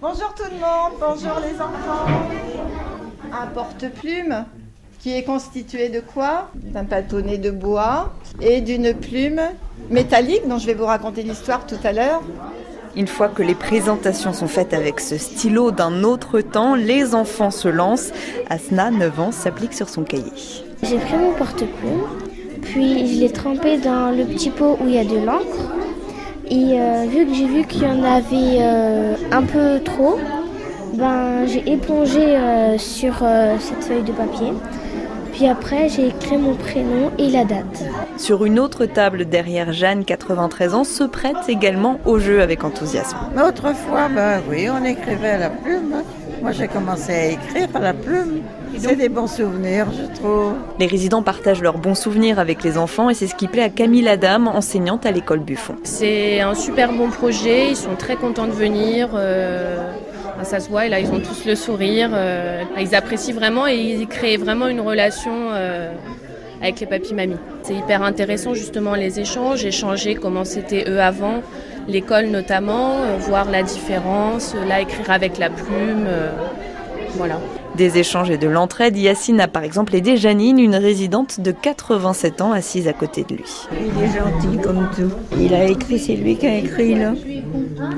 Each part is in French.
Bonjour tout le monde, bonjour les enfants. Un porte-plume qui est constitué de quoi? D'un bâtonnet de bois et d'une plume métallique dont je vais vous raconter l'histoire tout à l'heure. Une fois que les présentations sont faites avec ce stylo d'un autre temps, les enfants se lancent. Asna, 9 ans, s'applique sur son cahier. J'ai pris mon porte-plume, puis je l'ai trempé dans le petit pot où il y a de l'encre. Et euh, vu que j'ai vu qu'il y en avait euh, un peu trop, ben, j'ai épongé euh, sur cette feuille de papier. Puis après, j'ai écrit mon prénom et la date. Sur une autre table derrière Jeanne, 93 ans, se prête également au jeu avec enthousiasme. Mais autrefois, ben oui, on écrivait à la plume. Moi, j'ai commencé à écrire à la plume. C'est des bons souvenirs, je trouve. Les résidents partagent leurs bons souvenirs avec les enfants et c'est ce qui plaît à Camille Adam, enseignante à l'école Buffon. C'est un super bon projet, ils sont très contents de venir. Euh, ça se voit, et là ils ont tous le sourire. Euh, ils apprécient vraiment et ils créent vraiment une relation euh, avec les papis-mamies. C'est hyper intéressant justement les échanges, échanger comment c'était eux avant, l'école notamment, voir la différence, là écrire avec la plume. voilà. Des échanges et de l'entraide, Yacine a par exemple aidé Janine, une résidente de 87 ans assise à côté de lui. Il est gentil comme tout. Il a écrit, c'est lui qui a écrit là.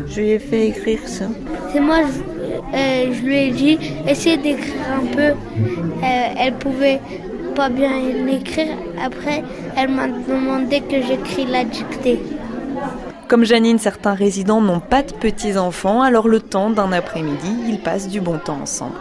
Je lui ai fait écrire ça. C'est moi, je, euh, je, lui ai dit, essaye d'écrire un peu. Euh, elle pouvait pas bien l'écrire. Après, elle m'a demandé que j'écris la dictée. Comme Janine, certains résidents n'ont pas de petits-enfants, alors le temps d'un après-midi, ils passent du bon temps ensemble.